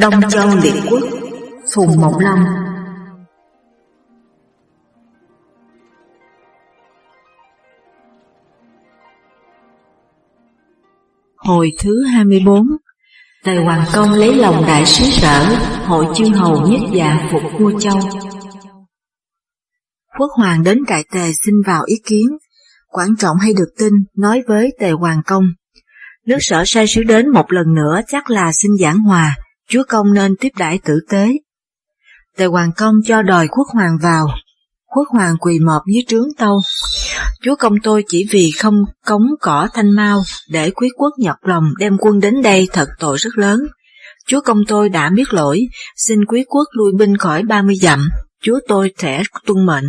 Đông Châu Liệt Quốc Phùng Mộng Long Hồi thứ 24 Tề Hoàng Công lấy lòng đại sứ sở Hội chư hầu nhất dạ phục vua châu. Quốc Hoàng đến trại Tề xin vào ý kiến. Quan trọng hay được tin nói với Tề Hoàng Công Nước sở sai sứ đến một lần nữa chắc là xin giảng hòa chúa công nên tiếp đãi tử tế. Tề Hoàng Công cho đòi quốc hoàng vào, quốc hoàng quỳ mọp dưới trướng tâu. Chúa công tôi chỉ vì không cống cỏ thanh mau để quý quốc nhọc lòng đem quân đến đây thật tội rất lớn. Chúa công tôi đã biết lỗi, xin quý quốc lui binh khỏi ba mươi dặm, chúa tôi sẽ tuân mệnh.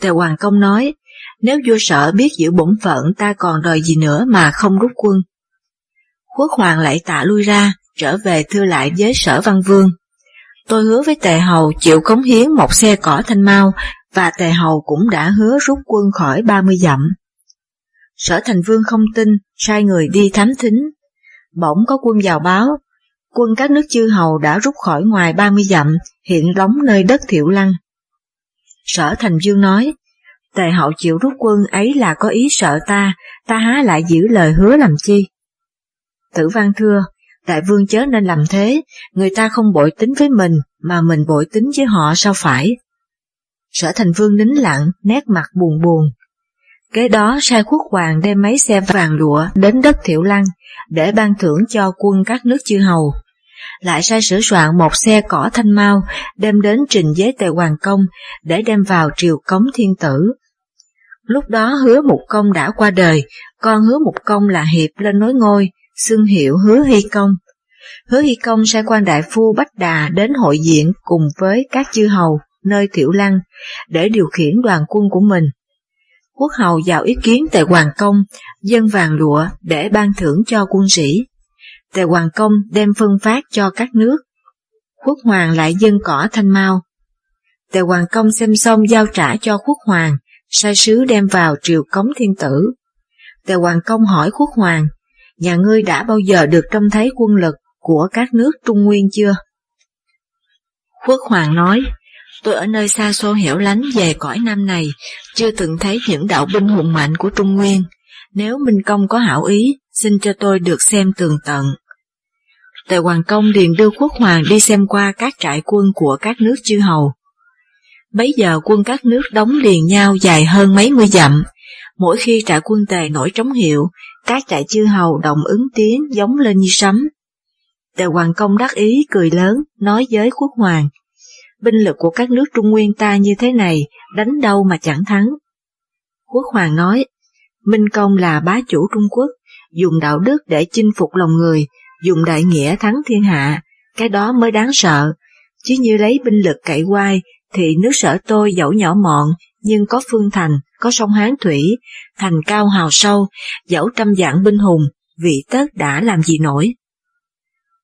Tề Hoàng Công nói, nếu vua sợ biết giữ bổn phận ta còn đòi gì nữa mà không rút quân. Quốc hoàng lại tạ lui ra, trở về thưa lại với sở văn vương. Tôi hứa với tề hầu chịu cống hiến một xe cỏ thanh mau và tề hầu cũng đã hứa rút quân khỏi 30 dặm. Sở thành vương không tin, sai người đi thám thính. Bỗng có quân vào báo, quân các nước chư hầu đã rút khỏi ngoài 30 dặm, hiện đóng nơi đất thiệu lăng. Sở thành vương nói, tề hậu chịu rút quân ấy là có ý sợ ta, ta há lại giữ lời hứa làm chi. Tử văn thưa, Đại vương chớ nên làm thế, người ta không bội tính với mình, mà mình bội tính với họ sao phải. Sở thành vương nín lặng, nét mặt buồn buồn. Kế đó sai quốc hoàng đem mấy xe vàng lụa đến đất Thiệu Lăng để ban thưởng cho quân các nước chư hầu. Lại sai sửa soạn một xe cỏ thanh mau đem đến trình với tề hoàng công để đem vào triều cống thiên tử. Lúc đó hứa một công đã qua đời, con hứa một công là hiệp lên nối ngôi, xưng hiệu hứa hy công. Hứa hy công sai quan đại phu Bách Đà đến hội diện cùng với các chư hầu nơi tiểu Lăng để điều khiển đoàn quân của mình. Quốc hầu vào ý kiến Tề Hoàng Công dân vàng lụa để ban thưởng cho quân sĩ. Tề Hoàng Công đem phân phát cho các nước. Quốc Hoàng lại dân cỏ thanh mau. Tề Hoàng Công xem xong giao trả cho Quốc Hoàng, sai sứ đem vào triều cống thiên tử. Tề Hoàng Công hỏi Quốc Hoàng, nhà ngươi đã bao giờ được trông thấy quân lực của các nước Trung Nguyên chưa? Quốc Hoàng nói, tôi ở nơi xa xôi hẻo lánh về cõi năm này, chưa từng thấy những đạo binh hùng mạnh của Trung Nguyên. Nếu Minh Công có hảo ý, xin cho tôi được xem tường tận. Tề Hoàng Công liền đưa Quốc Hoàng đi xem qua các trại quân của các nước chư hầu. Bấy giờ quân các nước đóng liền nhau dài hơn mấy mươi dặm, mỗi khi trại quân tề nổi trống hiệu, các trại chư hầu đồng ứng tiếng giống lên như sấm. Tề Hoàng Công đắc ý cười lớn, nói với quốc hoàng, binh lực của các nước Trung Nguyên ta như thế này, đánh đâu mà chẳng thắng. Quốc hoàng nói, Minh Công là bá chủ Trung Quốc, dùng đạo đức để chinh phục lòng người, dùng đại nghĩa thắng thiên hạ, cái đó mới đáng sợ, chứ như lấy binh lực cậy quai, thì nước sở tôi dẫu nhỏ mọn, nhưng có phương thành, có sông Hán Thủy, thành cao hào sâu, dẫu trăm dạng binh hùng, vị tất đã làm gì nổi.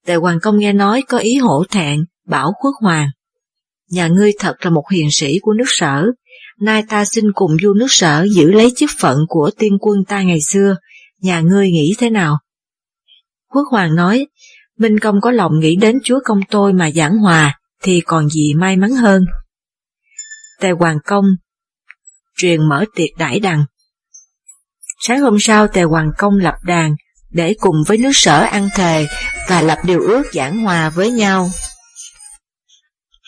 Tề Hoàng Công nghe nói có ý hổ thẹn, bảo khuất hoàng. Nhà ngươi thật là một hiền sĩ của nước sở, nay ta xin cùng vua nước sở giữ lấy chức phận của tiên quân ta ngày xưa, nhà ngươi nghĩ thế nào? Quốc hoàng nói, Minh Công có lòng nghĩ đến chúa công tôi mà giảng hòa, thì còn gì may mắn hơn. Tề Hoàng Công truyền mở tiệc đãi đằng. Sáng hôm sau Tề Hoàng Công lập đàn để cùng với nước sở ăn thề và lập điều ước giảng hòa với nhau.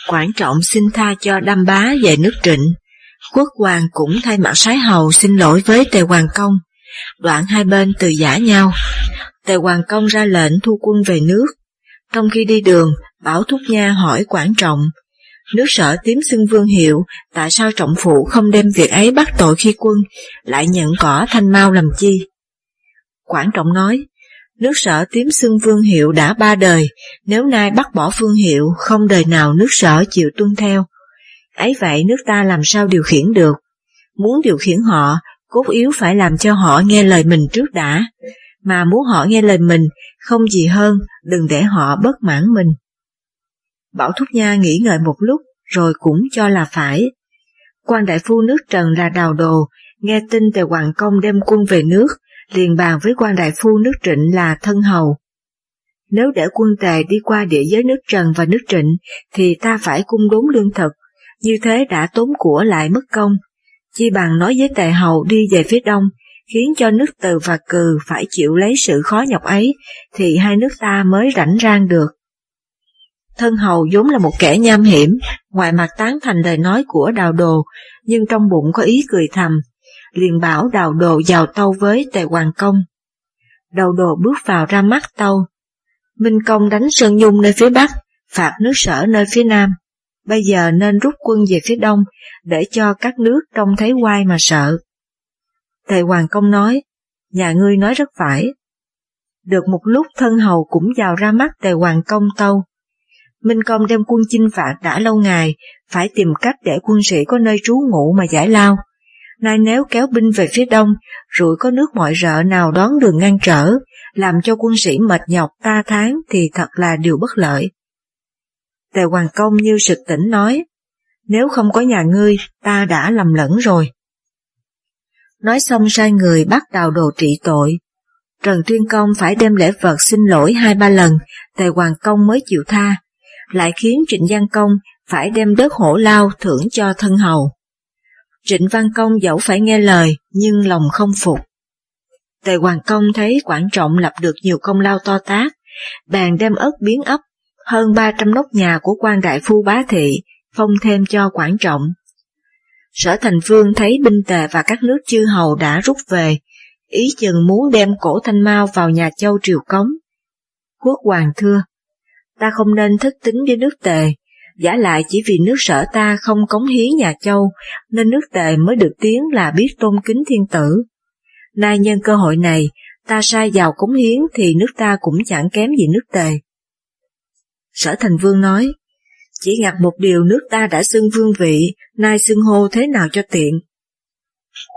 Quảng trọng xin tha cho đâm bá về nước trịnh, quốc hoàng cũng thay mặt sái hầu xin lỗi với Tề Hoàng Công, đoạn hai bên từ giả nhau. Tề Hoàng Công ra lệnh thu quân về nước. Trong khi đi đường, Bảo Thúc Nha hỏi Quảng Trọng, nước sở tím xưng vương hiệu, tại sao trọng phụ không đem việc ấy bắt tội khi quân, lại nhận cỏ thanh mau làm chi? Quảng Trọng nói, nước sở tím xưng vương hiệu đã ba đời, nếu nay bắt bỏ vương hiệu, không đời nào nước sở chịu tuân theo. Ấy vậy nước ta làm sao điều khiển được? Muốn điều khiển họ, cốt yếu phải làm cho họ nghe lời mình trước đã, mà muốn họ nghe lời mình, không gì hơn, đừng để họ bất mãn mình. Bảo Thúc Nha nghĩ ngợi một lúc, rồi cũng cho là phải. quan đại phu nước Trần là đào đồ, nghe tin Tề Hoàng Công đem quân về nước, liền bàn với quan đại phu nước Trịnh là thân hầu. Nếu để quân tề đi qua địa giới nước Trần và nước Trịnh, thì ta phải cung đốn lương thực, như thế đã tốn của lại mất công. Chi bằng nói với tề hầu đi về phía đông, khiến cho nước từ và cừ phải chịu lấy sự khó nhọc ấy, thì hai nước ta mới rảnh rang được. Thân hầu vốn là một kẻ nham hiểm, ngoài mặt tán thành lời nói của đào đồ, nhưng trong bụng có ý cười thầm, liền bảo đào đồ vào tâu với tề hoàng công. đào đồ bước vào ra mắt tâu. Minh công đánh Sơn Nhung nơi phía bắc, phạt nước sở nơi phía nam. Bây giờ nên rút quân về phía đông, để cho các nước trông thấy quai mà sợ. Tề Hoàng Công nói, nhà ngươi nói rất phải. Được một lúc thân hầu cũng vào ra mắt Tề Hoàng Công tâu. Minh Công đem quân chinh phạt đã lâu ngày, phải tìm cách để quân sĩ có nơi trú ngụ mà giải lao. Nay nếu kéo binh về phía đông, rủi có nước mọi rợ nào đón đường ngăn trở, làm cho quân sĩ mệt nhọc ta tháng thì thật là điều bất lợi. Tề Hoàng Công như sực tỉnh nói, nếu không có nhà ngươi, ta đã lầm lẫn rồi. Nói xong sai người bắt đào đồ trị tội. Trần Tuyên Công phải đem lễ vật xin lỗi hai ba lần, Tề Hoàng Công mới chịu tha, lại khiến Trịnh Văn Công phải đem đất hổ lao thưởng cho thân hầu. Trịnh Văn Công dẫu phải nghe lời, nhưng lòng không phục. Tề Hoàng Công thấy Quảng Trọng lập được nhiều công lao to tác, bèn đem ớt biến ấp, hơn 300 nóc nhà của quan đại phu bá thị, phong thêm cho Quảng Trọng. Sở Thành Vương thấy binh tề và các nước chư hầu đã rút về, ý chừng muốn đem cổ thanh mau vào nhà châu triều cống. Quốc hoàng thưa, ta không nên thất tính với nước tề, giả lại chỉ vì nước sở ta không cống hiến nhà châu, nên nước tề mới được tiếng là biết tôn kính thiên tử. Nay nhân cơ hội này, ta sai vào cống hiến thì nước ta cũng chẳng kém gì nước tề. Sở Thành Vương nói, chỉ ngặt một điều nước ta đã xưng vương vị, nay xưng hô thế nào cho tiện.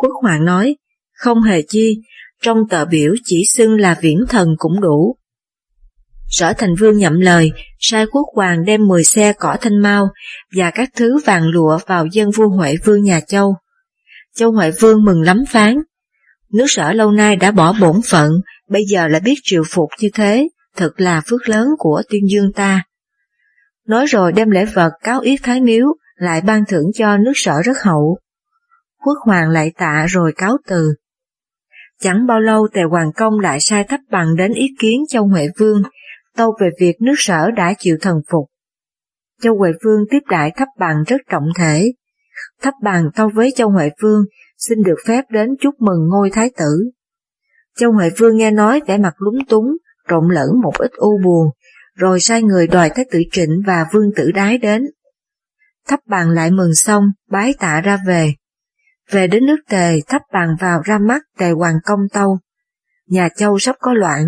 Quốc Hoàng nói, không hề chi, trong tờ biểu chỉ xưng là viễn thần cũng đủ. Sở Thành Vương nhậm lời, sai quốc hoàng đem 10 xe cỏ thanh mau và các thứ vàng lụa vào dân vua Huệ Vương nhà Châu. Châu Huệ Vương mừng lắm phán. Nước sở lâu nay đã bỏ bổn phận, bây giờ lại biết triệu phục như thế, thật là phước lớn của tuyên dương ta. Nói rồi đem lễ vật cáo yết thái miếu, lại ban thưởng cho nước sở rất hậu. Quốc hoàng lại tạ rồi cáo từ. Chẳng bao lâu tề hoàng công lại sai thấp bằng đến ý kiến châu Huệ Vương, tâu về việc nước sở đã chịu thần phục. Châu Huệ Vương tiếp đại thấp bằng rất trọng thể. Thấp bằng tâu với Châu Huệ Vương xin được phép đến chúc mừng ngôi thái tử. Châu Huệ Vương nghe nói vẻ mặt lúng túng, trộn lẫn một ít u buồn, rồi sai người đòi thái tử trịnh và vương tử đái đến. Thấp bằng lại mừng xong, bái tạ ra về. Về đến nước tề, thấp bằng vào ra mắt tề hoàng công tâu. Nhà châu sắp có loạn,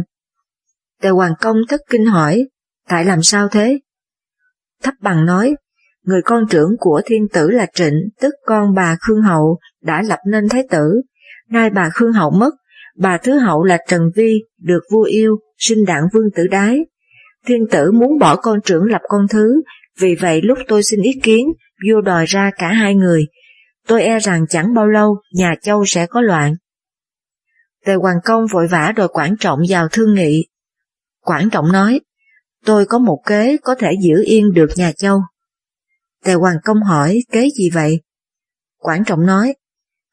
Tề Hoàng Công thất kinh hỏi, tại làm sao thế? Thấp bằng nói, người con trưởng của thiên tử là Trịnh, tức con bà Khương Hậu, đã lập nên thái tử. Nay bà Khương Hậu mất, bà Thứ Hậu là Trần Vi, được vua yêu, sinh đảng vương tử đái. Thiên tử muốn bỏ con trưởng lập con thứ, vì vậy lúc tôi xin ý kiến, vua đòi ra cả hai người. Tôi e rằng chẳng bao lâu nhà châu sẽ có loạn. Tề Hoàng Công vội vã đòi quản trọng vào thương nghị, Quảng Trọng nói, tôi có một kế có thể giữ yên được nhà châu. Tề Hoàng Công hỏi kế gì vậy? Quảng Trọng nói,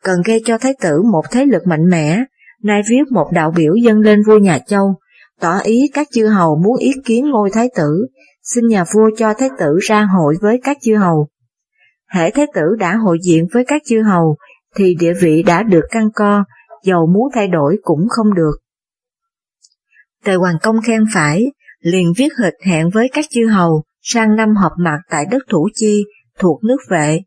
cần gây cho Thái tử một thế lực mạnh mẽ, nay viết một đạo biểu dâng lên vua nhà châu, tỏ ý các chư hầu muốn ý kiến ngôi Thái tử, xin nhà vua cho Thái tử ra hội với các chư hầu. Hễ Thái tử đã hội diện với các chư hầu, thì địa vị đã được căng co, dầu muốn thay đổi cũng không được. Tề Hoàng Công khen phải, liền viết hịch hẹn với các chư hầu sang năm họp mặt tại đất Thủ Chi, thuộc nước vệ,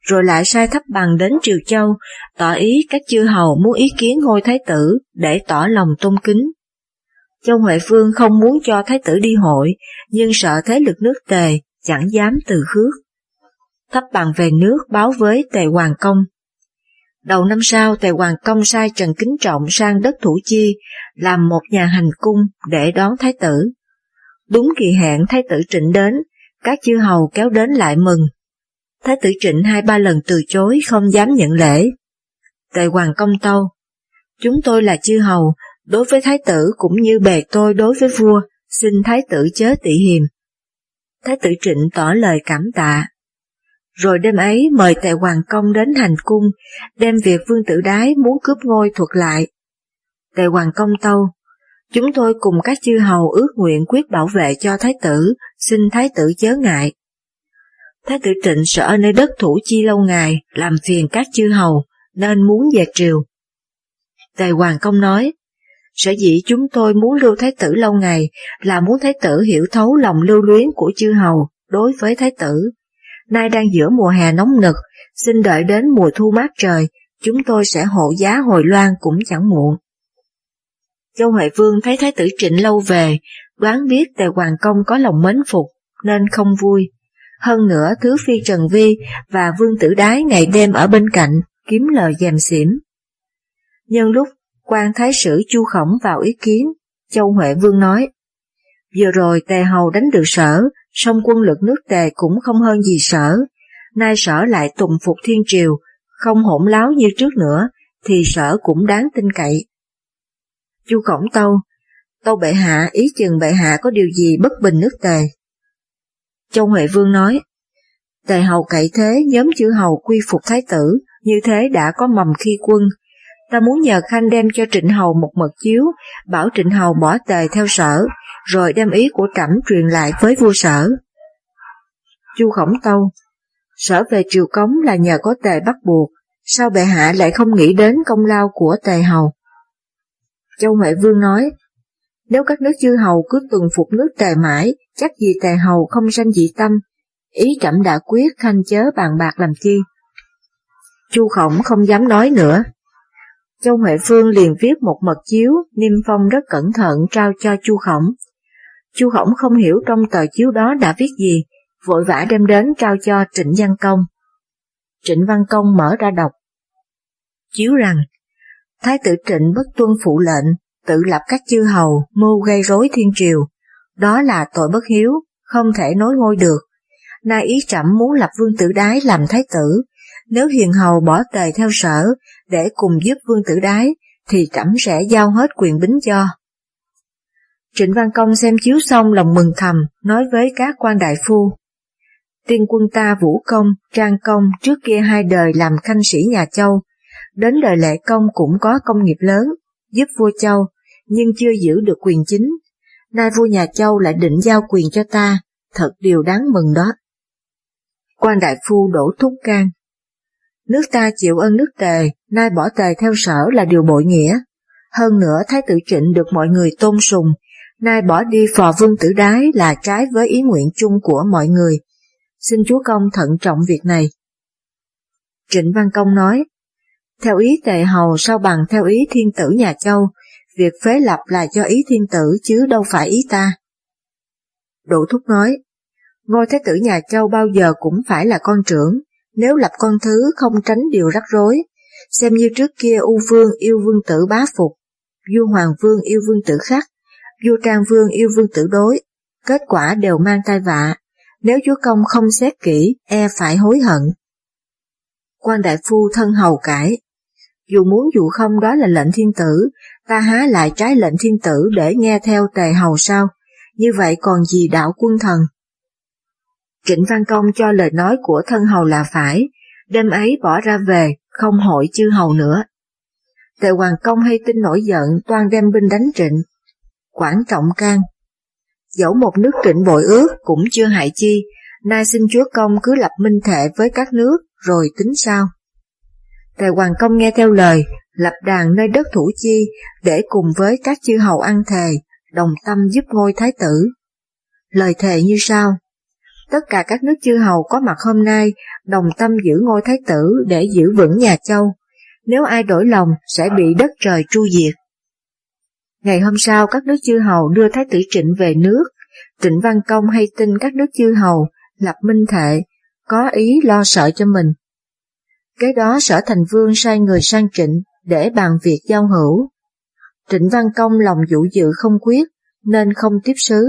rồi lại sai thấp bằng đến Triều Châu, tỏ ý các chư hầu muốn ý kiến ngôi thái tử để tỏ lòng tôn kính. Châu Huệ Phương không muốn cho thái tử đi hội, nhưng sợ thế lực nước tề, chẳng dám từ khước. Thấp bằng về nước báo với tề Hoàng Công, Đầu năm sau, Tề Hoàng Công sai Trần Kính Trọng sang đất Thủ Chi, làm một nhà hành cung để đón Thái tử. Đúng kỳ hẹn Thái tử Trịnh đến, các chư hầu kéo đến lại mừng. Thái tử Trịnh hai ba lần từ chối không dám nhận lễ. Tề Hoàng Công Tâu Chúng tôi là chư hầu, đối với Thái tử cũng như bề tôi đối với vua, xin thái tử chớ tị hiềm. Thái tử Trịnh tỏ lời cảm tạ. Rồi đêm ấy mời tề hoàng công đến hành cung, đem việc vương tử đái muốn cướp ngôi thuật lại. Tề hoàng công tâu, chúng tôi cùng các chư hầu ước nguyện quyết bảo vệ cho thái tử, xin thái tử chớ ngại. Thái tử Trịnh sợ nơi đất thủ chi lâu ngày, làm phiền các chư hầu, nên muốn về triều. Tề Hoàng Công nói, sở dĩ chúng tôi muốn lưu thái tử lâu ngày là muốn thái tử hiểu thấu lòng lưu luyến của chư hầu đối với thái tử. Nay đang giữa mùa hè nóng nực, xin đợi đến mùa thu mát trời, chúng tôi sẽ hộ giá hồi loan cũng chẳng muộn. Châu Huệ Vương thấy thái tử trịnh lâu về, đoán biết tề hoàng công có lòng mến phục, nên không vui. Hơn nữa thứ phi Trần Vi và Vương Tử Đái ngày đêm ở bên cạnh, kiếm lời dèm xỉm. Nhân lúc quan thái sử Chu Khổng vào ý kiến, Châu Huệ Vương nói, Vừa rồi tề hầu đánh được sở, song quân lực nước tề cũng không hơn gì sở, nay sở lại tùng phục thiên triều, không hỗn láo như trước nữa, thì sở cũng đáng tin cậy. Chu Khổng Tâu, Tâu bệ hạ ý chừng bệ hạ có điều gì bất bình nước tề. Châu Huệ Vương nói, Tề hầu cậy thế nhóm chư hầu quy phục thái tử, như thế đã có mầm khi quân. Ta muốn nhờ Khanh đem cho Trịnh Hầu một mật chiếu, bảo Trịnh Hầu bỏ tề theo sở, rồi đem ý của trẫm truyền lại với vua sở. Chu Khổng Tâu Sở về triều cống là nhờ có tề bắt buộc, sao bệ hạ lại không nghĩ đến công lao của tề hầu? Châu Huệ Vương nói, nếu các nước chư hầu cứ tuần phục nước tề mãi, chắc gì tề hầu không sanh dị tâm, ý trẫm đã quyết khanh chớ bàn bạc làm chi. Chu Khổng không dám nói nữa. Châu Huệ Phương liền viết một mật chiếu, niêm phong rất cẩn thận trao cho Chu Khổng. Chu Khổng không hiểu trong tờ chiếu đó đã viết gì, vội vã đem đến trao cho Trịnh Văn Công. Trịnh Văn Công mở ra đọc. Chiếu rằng, Thái tử Trịnh bất tuân phụ lệnh, tự lập các chư hầu, mưu gây rối thiên triều. Đó là tội bất hiếu, không thể nối ngôi được. Nay ý trẫm muốn lập vương tử đái làm thái tử, nếu hiền hầu bỏ tề theo sở để cùng giúp vương tử đái, thì trẫm sẽ giao hết quyền bính cho. Trịnh Văn Công xem chiếu xong lòng mừng thầm, nói với các quan đại phu. Tiên quân ta Vũ Công, Trang Công trước kia hai đời làm khanh sĩ nhà Châu, đến đời lệ công cũng có công nghiệp lớn, giúp vua Châu, nhưng chưa giữ được quyền chính. Nay vua nhà Châu lại định giao quyền cho ta, thật điều đáng mừng đó. Quan đại phu đổ thúc can. Nước ta chịu ơn nước tề, nay bỏ tề theo sở là điều bội nghĩa. Hơn nữa Thái tử Trịnh được mọi người tôn sùng, nay bỏ đi phò vương tử đái là trái với ý nguyện chung của mọi người. Xin chúa công thận trọng việc này. Trịnh Văn Công nói, theo ý tề hầu sao bằng theo ý thiên tử nhà châu, việc phế lập là do ý thiên tử chứ đâu phải ý ta. Đỗ Thúc nói, ngôi thái tử nhà châu bao giờ cũng phải là con trưởng, nếu lập con thứ không tránh điều rắc rối, xem như trước kia U Vương yêu vương tử bá phục, vua Hoàng Vương yêu vương tử khắc, vua Trang Vương yêu vương tử đối, kết quả đều mang tai vạ, nếu chúa công không xét kỹ, e phải hối hận. Quan đại phu thân hầu cải dù muốn dù không đó là lệnh thiên tử, ta há lại trái lệnh thiên tử để nghe theo tề hầu sao, như vậy còn gì đạo quân thần. Trịnh Văn Công cho lời nói của thân hầu là phải, đêm ấy bỏ ra về, không hội chư hầu nữa. Tề Hoàng Công hay tin nổi giận toan đem binh đánh trịnh. Quảng trọng can. Dẫu một nước trịnh bội ước cũng chưa hại chi, nay xin chúa công cứ lập minh thệ với các nước rồi tính sao. Tề Hoàng Công nghe theo lời, lập đàn nơi đất thủ chi để cùng với các chư hầu ăn thề, đồng tâm giúp ngôi thái tử. Lời thề như sau, tất cả các nước chư hầu có mặt hôm nay đồng tâm giữ ngôi thái tử để giữ vững nhà châu, nếu ai đổi lòng sẽ bị đất trời tru diệt. Ngày hôm sau các nước chư hầu đưa thái tử Trịnh về nước, Trịnh Văn Công hay tin các nước chư hầu lập minh thệ, có ý lo sợ cho mình. Kế đó sở thành vương sai người sang trịnh để bàn việc giao hữu. Trịnh Văn Công lòng dụ dự không quyết, nên không tiếp sứ.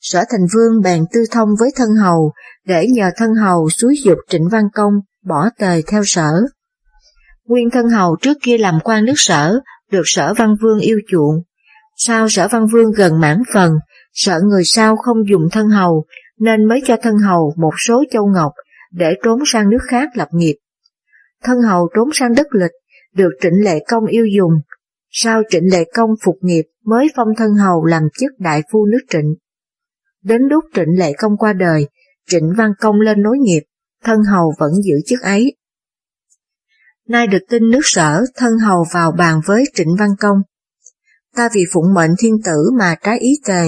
Sở thành vương bèn tư thông với thân hầu, để nhờ thân hầu xúi dục Trịnh Văn Công bỏ tề theo sở. Nguyên thân hầu trước kia làm quan nước sở, được sở văn vương yêu chuộng. Sau sở văn vương gần mãn phần, sợ người sau không dùng thân hầu nên mới cho thân hầu một số châu ngọc để trốn sang nước khác lập nghiệp. Thân hầu trốn sang đất lịch, được trịnh lệ công yêu dùng, sau trịnh lệ công phục nghiệp mới phong thân hầu làm chức đại phu nước trịnh. Đến lúc trịnh lệ công qua đời, trịnh văn công lên nối nghiệp, thân hầu vẫn giữ chức ấy. Nay được tin nước sở, thân hầu vào bàn với trịnh văn công. Ta vì phụng mệnh thiên tử mà trái ý tề,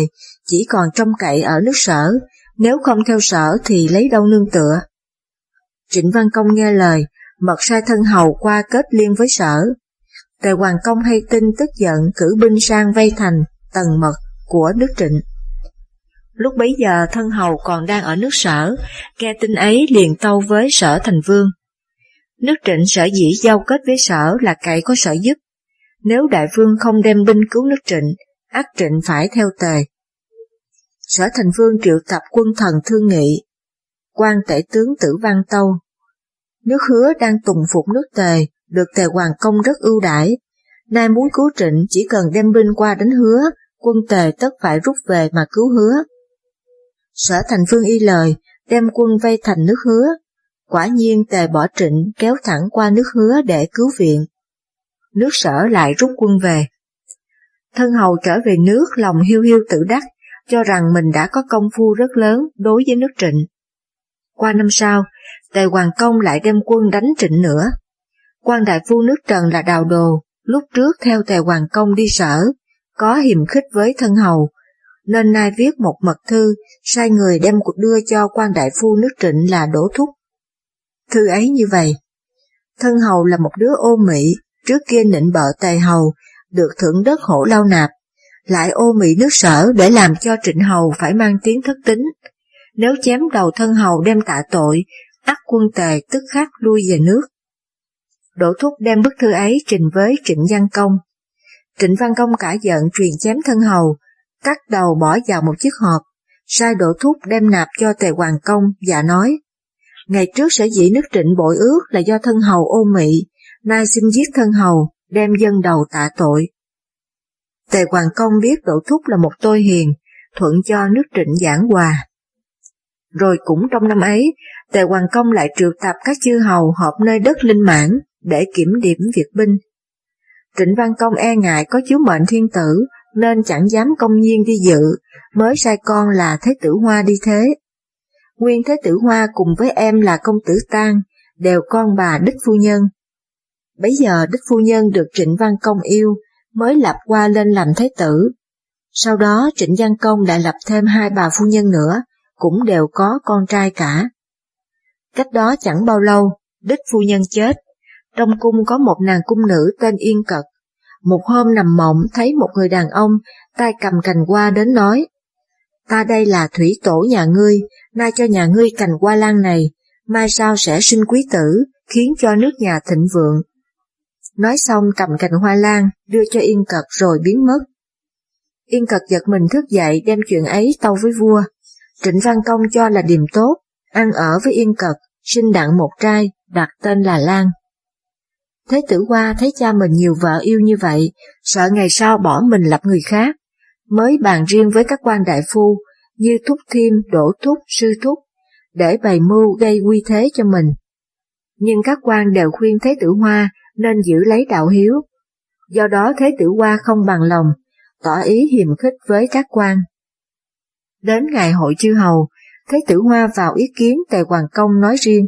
chỉ còn trông cậy ở nước sở, nếu không theo sở thì lấy đâu nương tựa. Trịnh Văn Công nghe lời, mật sai thân hầu qua kết liên với sở. Tề Hoàng Công hay tin tức giận cử binh sang vây thành, tầng mật của nước trịnh. Lúc bấy giờ thân hầu còn đang ở nước sở, nghe tin ấy liền tâu với sở thành vương. Nước trịnh sở dĩ giao kết với sở là cậy có sở giúp. Nếu đại vương không đem binh cứu nước trịnh, ác trịnh phải theo tề. Sở thành vương triệu tập quân thần thương nghị, quan tể tướng Tử Văn Tâu. Nước hứa đang tùng phục nước tề, được tề hoàng công rất ưu đãi. Nay muốn cứu trịnh chỉ cần đem binh qua đánh hứa, quân tề tất phải rút về mà cứu hứa. Sở thành phương y lời, đem quân vây thành nước hứa. Quả nhiên tề bỏ trịnh kéo thẳng qua nước hứa để cứu viện. Nước sở lại rút quân về. Thân hầu trở về nước lòng hiu hiu tự đắc, cho rằng mình đã có công phu rất lớn đối với nước trịnh. Qua năm sau, Tề Hoàng Công lại đem quân đánh trịnh nữa. quan đại phu nước Trần là Đào Đồ, lúc trước theo Tề Hoàng Công đi sở, có hiềm khích với thân hầu, nên nay viết một mật thư, sai người đem cuộc đưa cho quan đại phu nước trịnh là Đỗ Thúc. Thư ấy như vậy, thân hầu là một đứa ô mỹ trước kia nịnh bợ tề hầu, được thưởng đất hổ lao nạp, lại ô mỹ nước sở để làm cho trịnh hầu phải mang tiếng thất tính, nếu chém đầu thân hầu đem tạ tội, ắt quân tề tức khắc lui về nước. Đỗ Thúc đem bức thư ấy trình với Trịnh Văn Công. Trịnh Văn Công cả giận truyền chém thân hầu, cắt đầu bỏ vào một chiếc hộp, sai Đỗ Thúc đem nạp cho Tề Hoàng Công và nói, Ngày trước sở dĩ nước trịnh bội ước là do thân hầu ô mị, nay xin giết thân hầu, đem dân đầu tạ tội. Tề Hoàng Công biết Đỗ Thúc là một tôi hiền, thuận cho nước trịnh giảng hòa. Rồi cũng trong năm ấy, Tề Hoàng Công lại triệu tập các chư hầu họp nơi đất Linh Mãn để kiểm điểm việc binh. Trịnh Văn Công e ngại có chiếu mệnh thiên tử nên chẳng dám công nhiên đi dự, mới sai con là Thế tử Hoa đi thế. Nguyên Thế tử Hoa cùng với em là công tử Tang đều con bà Đích Phu Nhân. Bấy giờ Đích Phu Nhân được Trịnh Văn Công yêu, mới lập qua lên làm Thế tử. Sau đó Trịnh Văn Công đã lập thêm hai bà phu nhân nữa, cũng đều có con trai cả. Cách đó chẳng bao lâu, đích phu nhân chết. Trong cung có một nàng cung nữ tên Yên Cật. Một hôm nằm mộng thấy một người đàn ông tay cầm cành hoa đến nói, Ta đây là thủy tổ nhà ngươi, nay cho nhà ngươi cành hoa lan này, mai sau sẽ sinh quý tử, khiến cho nước nhà thịnh vượng. Nói xong cầm cành hoa lan, đưa cho Yên Cật rồi biến mất. Yên Cật giật mình thức dậy đem chuyện ấy tâu với vua. Trịnh Văn Công cho là điềm tốt, ăn ở với Yên Cật, sinh đặng một trai, đặt tên là Lan. Thế tử Hoa thấy cha mình nhiều vợ yêu như vậy, sợ ngày sau bỏ mình lập người khác, mới bàn riêng với các quan đại phu như Thúc Thiêm, Đỗ Thúc, Sư Thúc, để bày mưu gây quy thế cho mình. Nhưng các quan đều khuyên Thế tử Hoa nên giữ lấy đạo hiếu. Do đó Thế tử Hoa không bằng lòng, tỏ ý hiềm khích với các quan. Đến ngày hội chư hầu, Thế tử Hoa vào ý kiến Tề Hoàng Công nói riêng.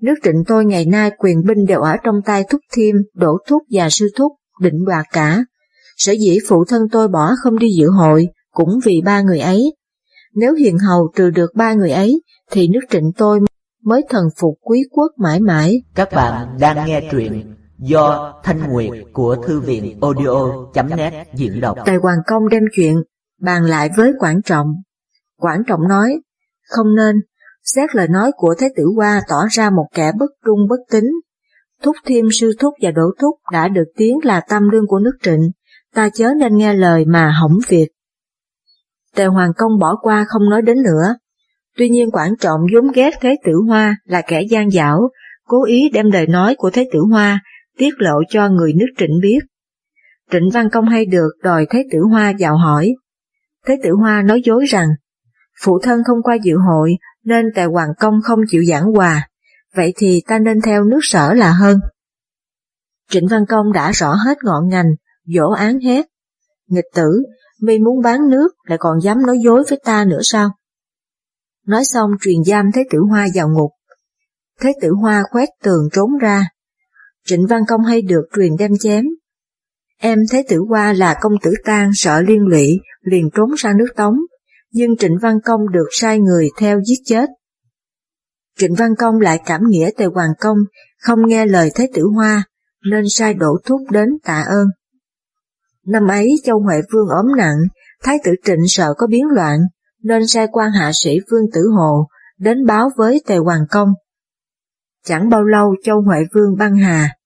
Nước trịnh tôi ngày nay quyền binh đều ở trong tay Thúc Thiêm, Đỗ Thúc và Sư Thúc, định đoạt cả. Sở dĩ phụ thân tôi bỏ không đi dự hội, cũng vì ba người ấy. Nếu hiền hầu trừ được ba người ấy, thì nước trịnh tôi mới thần phục quý quốc mãi mãi. Các bạn đang nghe truyện do Thanh Nguyệt của Thư viện audio.net diễn đọc. Tề Hoàng Công đem chuyện bàn lại với Quảng Trọng. Quảng Trọng nói, không nên, xét lời nói của Thế tử Hoa tỏ ra một kẻ bất trung bất tín. Thúc Thiêm Sư Thúc và Đỗ Thúc đã được tiếng là tâm lương của nước trịnh, ta chớ nên nghe lời mà hỏng việc. Tề Hoàng Công bỏ qua không nói đến nữa. Tuy nhiên Quảng Trọng vốn ghét Thế tử Hoa là kẻ gian dảo, cố ý đem lời nói của Thế tử Hoa tiết lộ cho người nước trịnh biết. Trịnh Văn Công hay được đòi Thế tử Hoa vào hỏi, Thế tử Hoa nói dối rằng, phụ thân không qua dự hội nên tề hoàng công không chịu giảng hòa, vậy thì ta nên theo nước sở là hơn. Trịnh Văn Công đã rõ hết ngọn ngành, dỗ án hết. Nghịch tử, mi muốn bán nước lại còn dám nói dối với ta nữa sao? Nói xong truyền giam Thế Tử Hoa vào ngục. Thế Tử Hoa khoét tường trốn ra. Trịnh Văn Công hay được truyền đem chém. Em Thế Tử Hoa là công tử tang sợ liên lụy, liền trốn sang nước Tống, nhưng Trịnh Văn Công được sai người theo giết chết. Trịnh Văn Công lại cảm nghĩa Tề Hoàng Công, không nghe lời Thế Tử Hoa, nên sai đổ thuốc đến tạ ơn. Năm ấy Châu Huệ Vương ốm nặng, Thái tử Trịnh sợ có biến loạn, nên sai quan hạ sĩ Vương Tử Hồ đến báo với Tề Hoàng Công. Chẳng bao lâu Châu Huệ Vương băng hà.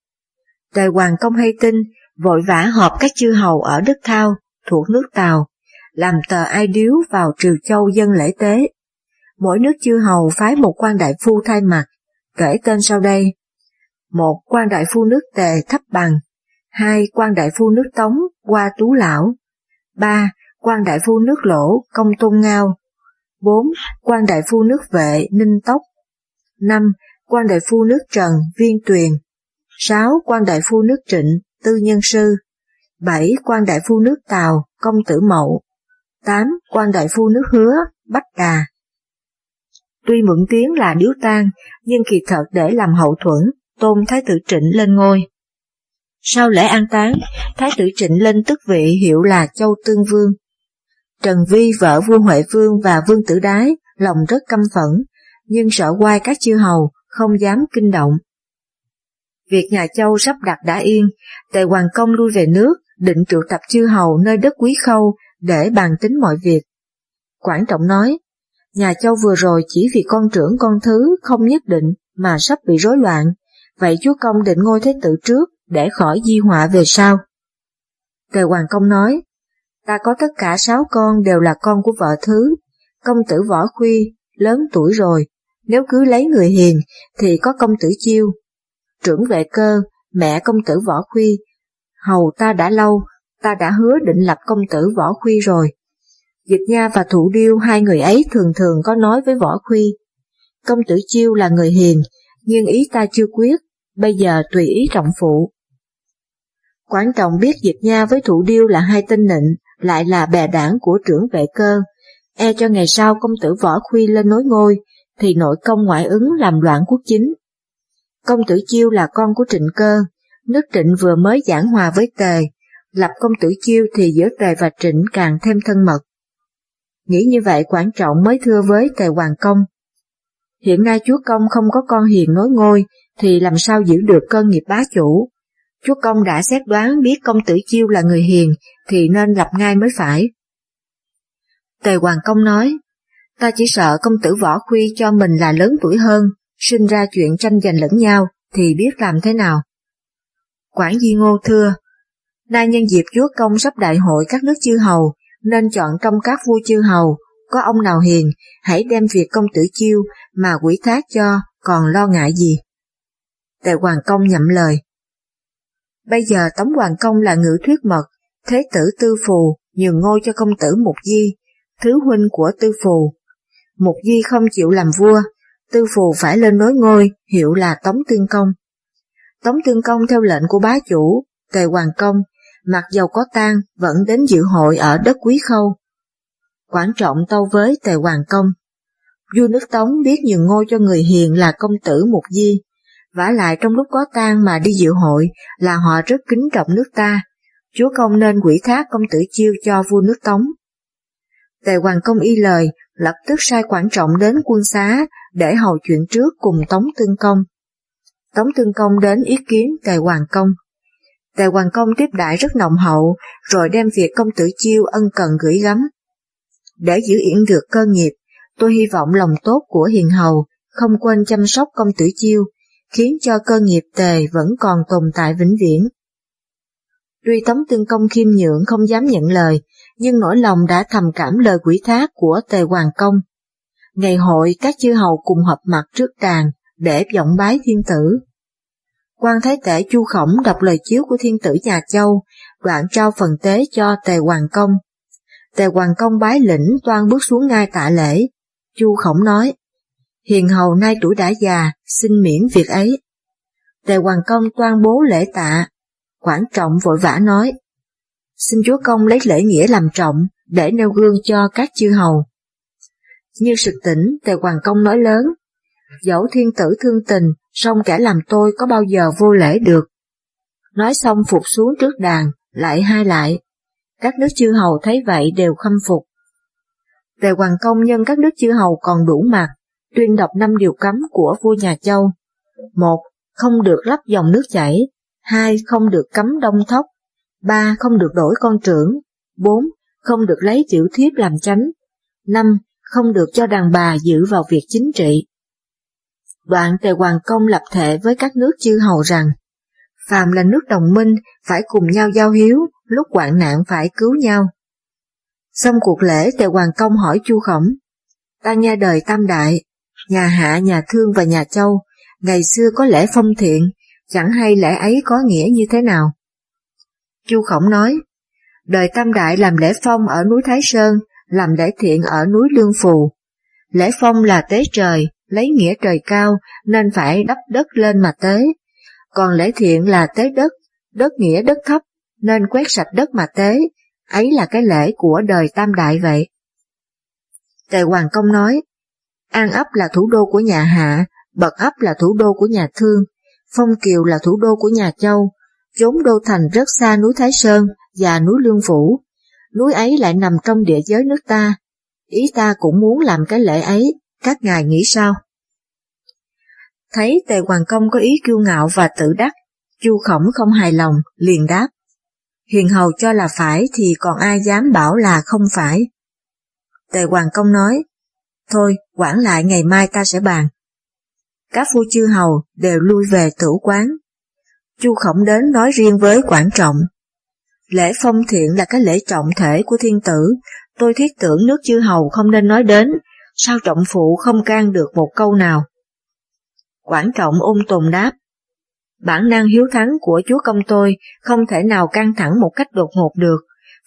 Tề Hoàng Công hay tin, vội vã họp các chư hầu ở Đức Thao, thuộc nước Tàu, làm tờ ai điếu vào Triều Châu dân lễ tế. Mỗi nước chư hầu phái một quan đại phu thay mặt, kể tên sau đây. Một quan đại phu nước Tề thấp bằng, hai quan đại phu nước Tống qua Tú Lão, ba quan đại phu nước Lỗ Công Tôn Ngao, bốn quan đại phu nước Vệ Ninh Tốc, năm quan đại phu nước Trần Viên Tuyền, sáu quan đại phu nước Trịnh Tư Nhân Sư, bảy quan đại phu nước Tàu Công Tử Mậu, tám quan đại phu nước Hứa Bách Đà. Tuy mượn tiếng là điếu tang, nhưng kỳ thật để làm hậu thuẫn, tôn Thái tử Trịnh lên ngôi. Sau lễ an táng, Thái tử Trịnh lên tức vị hiệu là Châu Tương Vương. Trần Vi vợ vua Huệ Vương và Vương Tử Đái lòng rất căm phẫn, nhưng sợ quay các chư hầu, không dám kinh động. Việc nhà Châu sắp đặt đã yên, Tề Hoàng Công lui về nước, định triệu tập chư hầu nơi đất quý khâu để bàn tính mọi việc. Quảng Trọng nói, nhà Châu vừa rồi chỉ vì con trưởng con thứ không nhất định mà sắp bị rối loạn, vậy chúa công định ngôi thế tử trước để khỏi di họa về sau. Tề Hoàng Công nói, ta có tất cả sáu con đều là con của vợ thứ, công tử Võ Khuy, lớn tuổi rồi, nếu cứ lấy người hiền thì có công tử Chiêu. Trưởng vệ cơ, mẹ công tử Võ Khuy, hầu ta đã lâu, ta đã hứa định lập công tử Võ Khuy rồi. Dịch Nha và thủ Điêu hai người ấy thường thường có nói với Võ Khuy. Công tử Chiêu là người hiền, nhưng ý ta chưa quyết, bây giờ tùy ý trọng phụ. Quảng Trọng biết Diệp Nha với Thủ Điêu là hai tên nịnh, lại là bè đảng của trưởng vệ cơ, e cho ngày sau công tử Võ Khuy lên nối ngôi, thì nội công ngoại ứng làm loạn quốc chính. Công tử Chiêu là con của Trịnh Cơ, nước Trịnh vừa mới giảng hòa với Tề, lập công tử Chiêu thì giữa Tề và Trịnh càng thêm thân mật. Nghĩ như vậy quản Trọng mới thưa với Tề Hoàng Công. Hiện nay chúa công không có con hiền nối ngôi, thì làm sao giữ được cơ nghiệp bá chủ, Chúa Công đã xét đoán biết công tử Chiêu là người hiền, thì nên lập ngay mới phải. Tề Hoàng Công nói, ta chỉ sợ công tử Võ Khuy cho mình là lớn tuổi hơn, sinh ra chuyện tranh giành lẫn nhau, thì biết làm thế nào. quản Di Ngô thưa, nay nhân dịp chúa công sắp đại hội các nước chư hầu, nên chọn trong các vua chư hầu, có ông nào hiền, hãy đem việc công tử chiêu mà quỷ thác cho, còn lo ngại gì. Tề Hoàng Công nhậm lời, Bây giờ Tống Hoàng Công là ngữ thuyết mật, thế tử Tư Phù nhường ngôi cho công tử Mục Di, thứ huynh của Tư Phù. Mục Di không chịu làm vua, Tư Phù phải lên nối ngôi, hiệu là Tống Tương Công. Tống Tương Công theo lệnh của bá chủ, Tề Hoàng Công, mặc dầu có tang vẫn đến dự hội ở đất Quý Khâu. quản trọng tâu với Tề Hoàng Công. Vua nước Tống biết nhường ngôi cho người hiền là công tử Mục Di, vả lại trong lúc có tang mà đi dự hội là họ rất kính trọng nước ta, chúa công nên quỷ thác công tử chiêu cho vua nước Tống. Tề Hoàng Công y lời, lập tức sai quản trọng đến quân xá để hầu chuyện trước cùng Tống Tương Công. Tống Tương Công đến ý kiến Tề Hoàng Công. Tề Hoàng Công tiếp đại rất nồng hậu, rồi đem việc công tử chiêu ân cần gửi gắm. Để giữ yên được cơ nghiệp, tôi hy vọng lòng tốt của hiền hầu, không quên chăm sóc công tử chiêu, khiến cho cơ nghiệp tề vẫn còn tồn tại vĩnh viễn. Tuy Tống Tương Công khiêm nhượng không dám nhận lời, nhưng nỗi lòng đã thầm cảm lời quỷ thác của Tề Hoàng Công. Ngày hội các chư hầu cùng họp mặt trước đàn để vọng bái thiên tử quan Thái Tể Chu Khổng đọc lời chiếu của thiên tử nhà Châu, đoạn trao phần tế cho Tề Hoàng Công. Tề Hoàng Công bái lĩnh toan bước xuống ngai tạ lễ. Chu Khổng nói, Hiền hầu nay tuổi đã già, xin miễn việc ấy. Tề Hoàng Công toan bố lễ tạ. Quảng Trọng vội vã nói, Xin Chúa Công lấy lễ nghĩa làm trọng, để nêu gương cho các chư hầu. Như sực tỉnh, Tề Hoàng Công nói lớn, dẫu thiên tử thương tình, song kẻ làm tôi có bao giờ vô lễ được. Nói xong phục xuống trước đàn, lại hai lại. Các nước chư hầu thấy vậy đều khâm phục. Tề Hoàng Công nhân các nước chư hầu còn đủ mặt, tuyên đọc năm điều cấm của vua nhà Châu. một Không được lắp dòng nước chảy. hai Không được cấm đông thốc. ba Không được đổi con trưởng. bốn Không được lấy tiểu thiếp làm chánh. năm Không được cho đàn bà giữ vào việc chính trị. Đoạn Tề Hoàng Công lập thể với các nước chư hầu rằng, phàm là nước đồng minh phải cùng nhau giao hiếu, lúc hoạn nạn phải cứu nhau. Xong cuộc lễ Tề Hoàng Công hỏi Chu Khổng, ta nghe đời tam đại, nhà Hạ, nhà Thương và nhà Châu, ngày xưa có lễ phong thiện, chẳng hay lễ ấy có nghĩa như thế nào. Chu Khổng nói, đời tam đại làm lễ phong ở núi Thái Sơn, làm lễ thiện ở núi Lương Phù. Lễ phong là tế trời, lấy nghĩa trời cao nên phải đắp đất lên mà tế. Còn lễ thiện là tế đất, đất nghĩa đất thấp nên quét sạch đất mà tế, ấy là cái lễ của đời tam đại vậy. Tề Hoàng Công nói, An ấp là thủ đô của nhà Hạ, Bậc ấp là thủ đô của nhà Thương, Phong Kiều là thủ đô của nhà Châu, chốn đô thành rất xa núi Thái Sơn và núi Lương Phủ. Núi ấy lại nằm trong địa giới nước ta. Ý ta cũng muốn làm cái lễ ấy, các ngài nghĩ sao? Thấy Tề Hoàng Công có ý kiêu ngạo và tự đắc, Chu Khổng không hài lòng, liền đáp. Hiền hầu cho là phải thì còn ai dám bảo là không phải. Tề Hoàng Công nói, thôi quản lại ngày mai ta sẽ bàn. Các phu chư hầu đều lui về tử quán. Chu Khổng đến nói riêng với Quản Trọng. Lễ phong thiện là cái lễ trọng thể của thiên tử, tôi thiết tưởng nước chư hầu không nên nói đến, sao trọng phụ không can được một câu nào. Quảng Trọng ôm tùng đáp, bản năng hiếu thắng của chúa công tôi không thể nào căng thẳng một cách đột ngột được,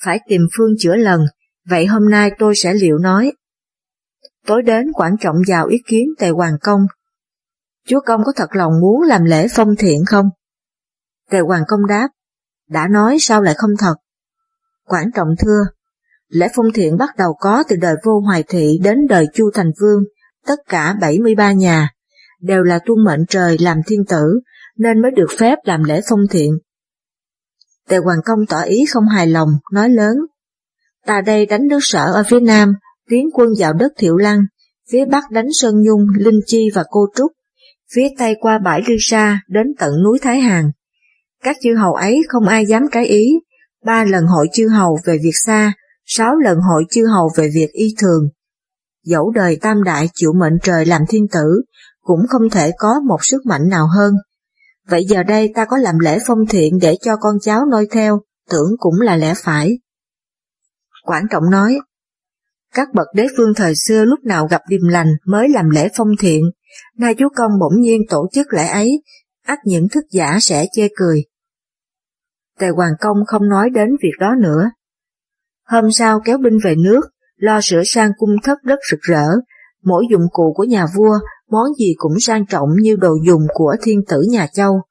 phải tìm phương chữa lần, vậy hôm nay tôi sẽ liệu nói. Tối đến Quảng Trọng vào ý kiến Tề Hoàng Công. Chúa công có thật lòng muốn làm lễ phong thiện không? Tề Hoàng Công đáp, đã nói sao lại không thật? Quảng Trọng thưa, lễ phong thiện bắt đầu có từ đời vô hoài thị đến đời Chu Thành Vương, tất cả 73 nhà, đều là tuân mệnh trời làm thiên tử, nên mới được phép làm lễ phong thiện. Tề Hoàng Công tỏ ý không hài lòng, nói lớn. Ta đây đánh nước sở ở phía nam, tiến quân vào đất Thiệu Lăng, phía bắc đánh Sơn Nhung, Linh Chi và Cô Trúc, phía tây qua bãi Ly Sa đến tận núi Thái Hàn. Các chư hầu ấy không ai dám trái ý, ba lần hội chư hầu về việc xa, sáu lần hội chư hầu về việc y thường. Dẫu đời tam đại chịu mệnh trời làm thiên tử, cũng không thể có một sức mạnh nào hơn. Vậy giờ đây ta có làm lễ phong thiện để cho con cháu noi theo, tưởng cũng là lẽ phải. Quảng Trọng nói, các bậc đế vương thời xưa lúc nào gặp điềm lành mới làm lễ phong thiện, nay chú công bỗng nhiên tổ chức lễ ấy, ắt những thức giả sẽ chê cười. Tề Hoàng Công không nói đến việc đó nữa. Hôm sau kéo binh về nước, lo sửa sang cung thất rất rực rỡ, mỗi dụng cụ của nhà vua món gì cũng sang trọng như đồ dùng của thiên tử nhà Châu.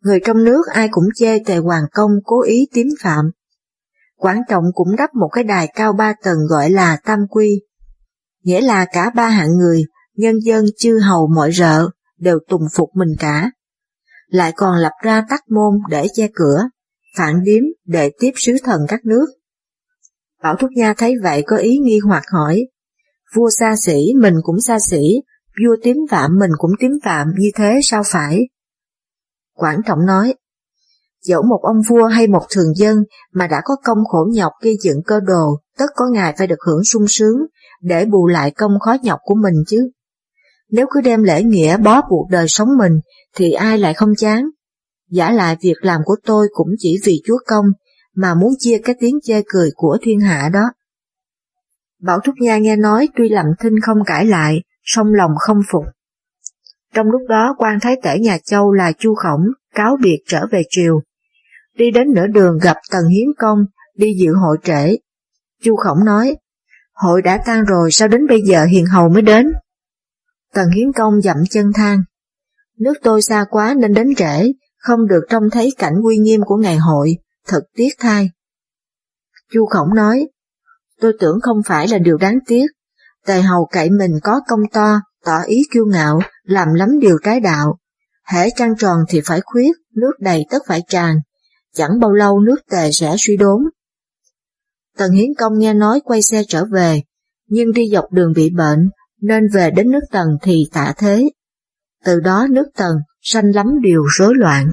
Người trong nước ai cũng chê tề hoàng công cố ý tím phạm. Quảng Trọng cũng đắp một cái đài cao ba tầng gọi là Tam Quy, nghĩa là cả ba hạng người, nhân dân chư hầu mọi rợ, đều tùng phục mình cả. Lại còn lập ra tắc môn để che cửa, phản điếm để tiếp sứ thần các nước. Bảo Thúc Nha thấy vậy có ý nghi hoặc hỏi, vua xa xỉ mình cũng xa xỉ, vua tím phạm mình cũng tím phạm như thế sao phải? Quảng Trọng nói, dẫu một ông vua hay một thường dân mà đã có công khổ nhọc gây dựng cơ đồ, tất có ngài phải được hưởng sung sướng, để bù lại công khó nhọc của mình chứ. Nếu cứ đem lễ nghĩa bó buộc đời sống mình, thì ai lại không chán? Giả lại việc làm của tôi cũng chỉ vì chúa công, mà muốn chia cái tiếng chê cười của thiên hạ đó. Bảo Thúc Nha nghe nói tuy lầm thinh không cãi lại, song lòng không phục. Trong lúc đó quan thái tể nhà Châu là Chu Khổng cáo biệt trở về triều. Đi đến nửa đường gặp Tần Hiến Công, đi dự hội trễ. Chu Khổng nói, hội đã tan rồi sao đến bây giờ hiền hầu mới đến? Tần Hiến Công dậm chân than, nước tôi xa quá nên đến trễ, không được trông thấy cảnh uy nghiêm của ngày hội, thật tiếc thay, Chu Khổng nói, tôi tưởng không phải là điều đáng tiếc, tề hầu cậy mình có công to, tỏ ý kiêu ngạo, làm lắm điều trái đạo. Hễ trăng tròn thì phải khuyết, nước đầy tất phải tràn, chẳng bao lâu nước tề sẽ suy đốn. Tần Hiến Công nghe nói quay xe trở về, nhưng đi dọc đường bị bệnh, nên về đến nước Tần thì tạ thế. Từ đó nước Tần sanh lắm điều rối loạn.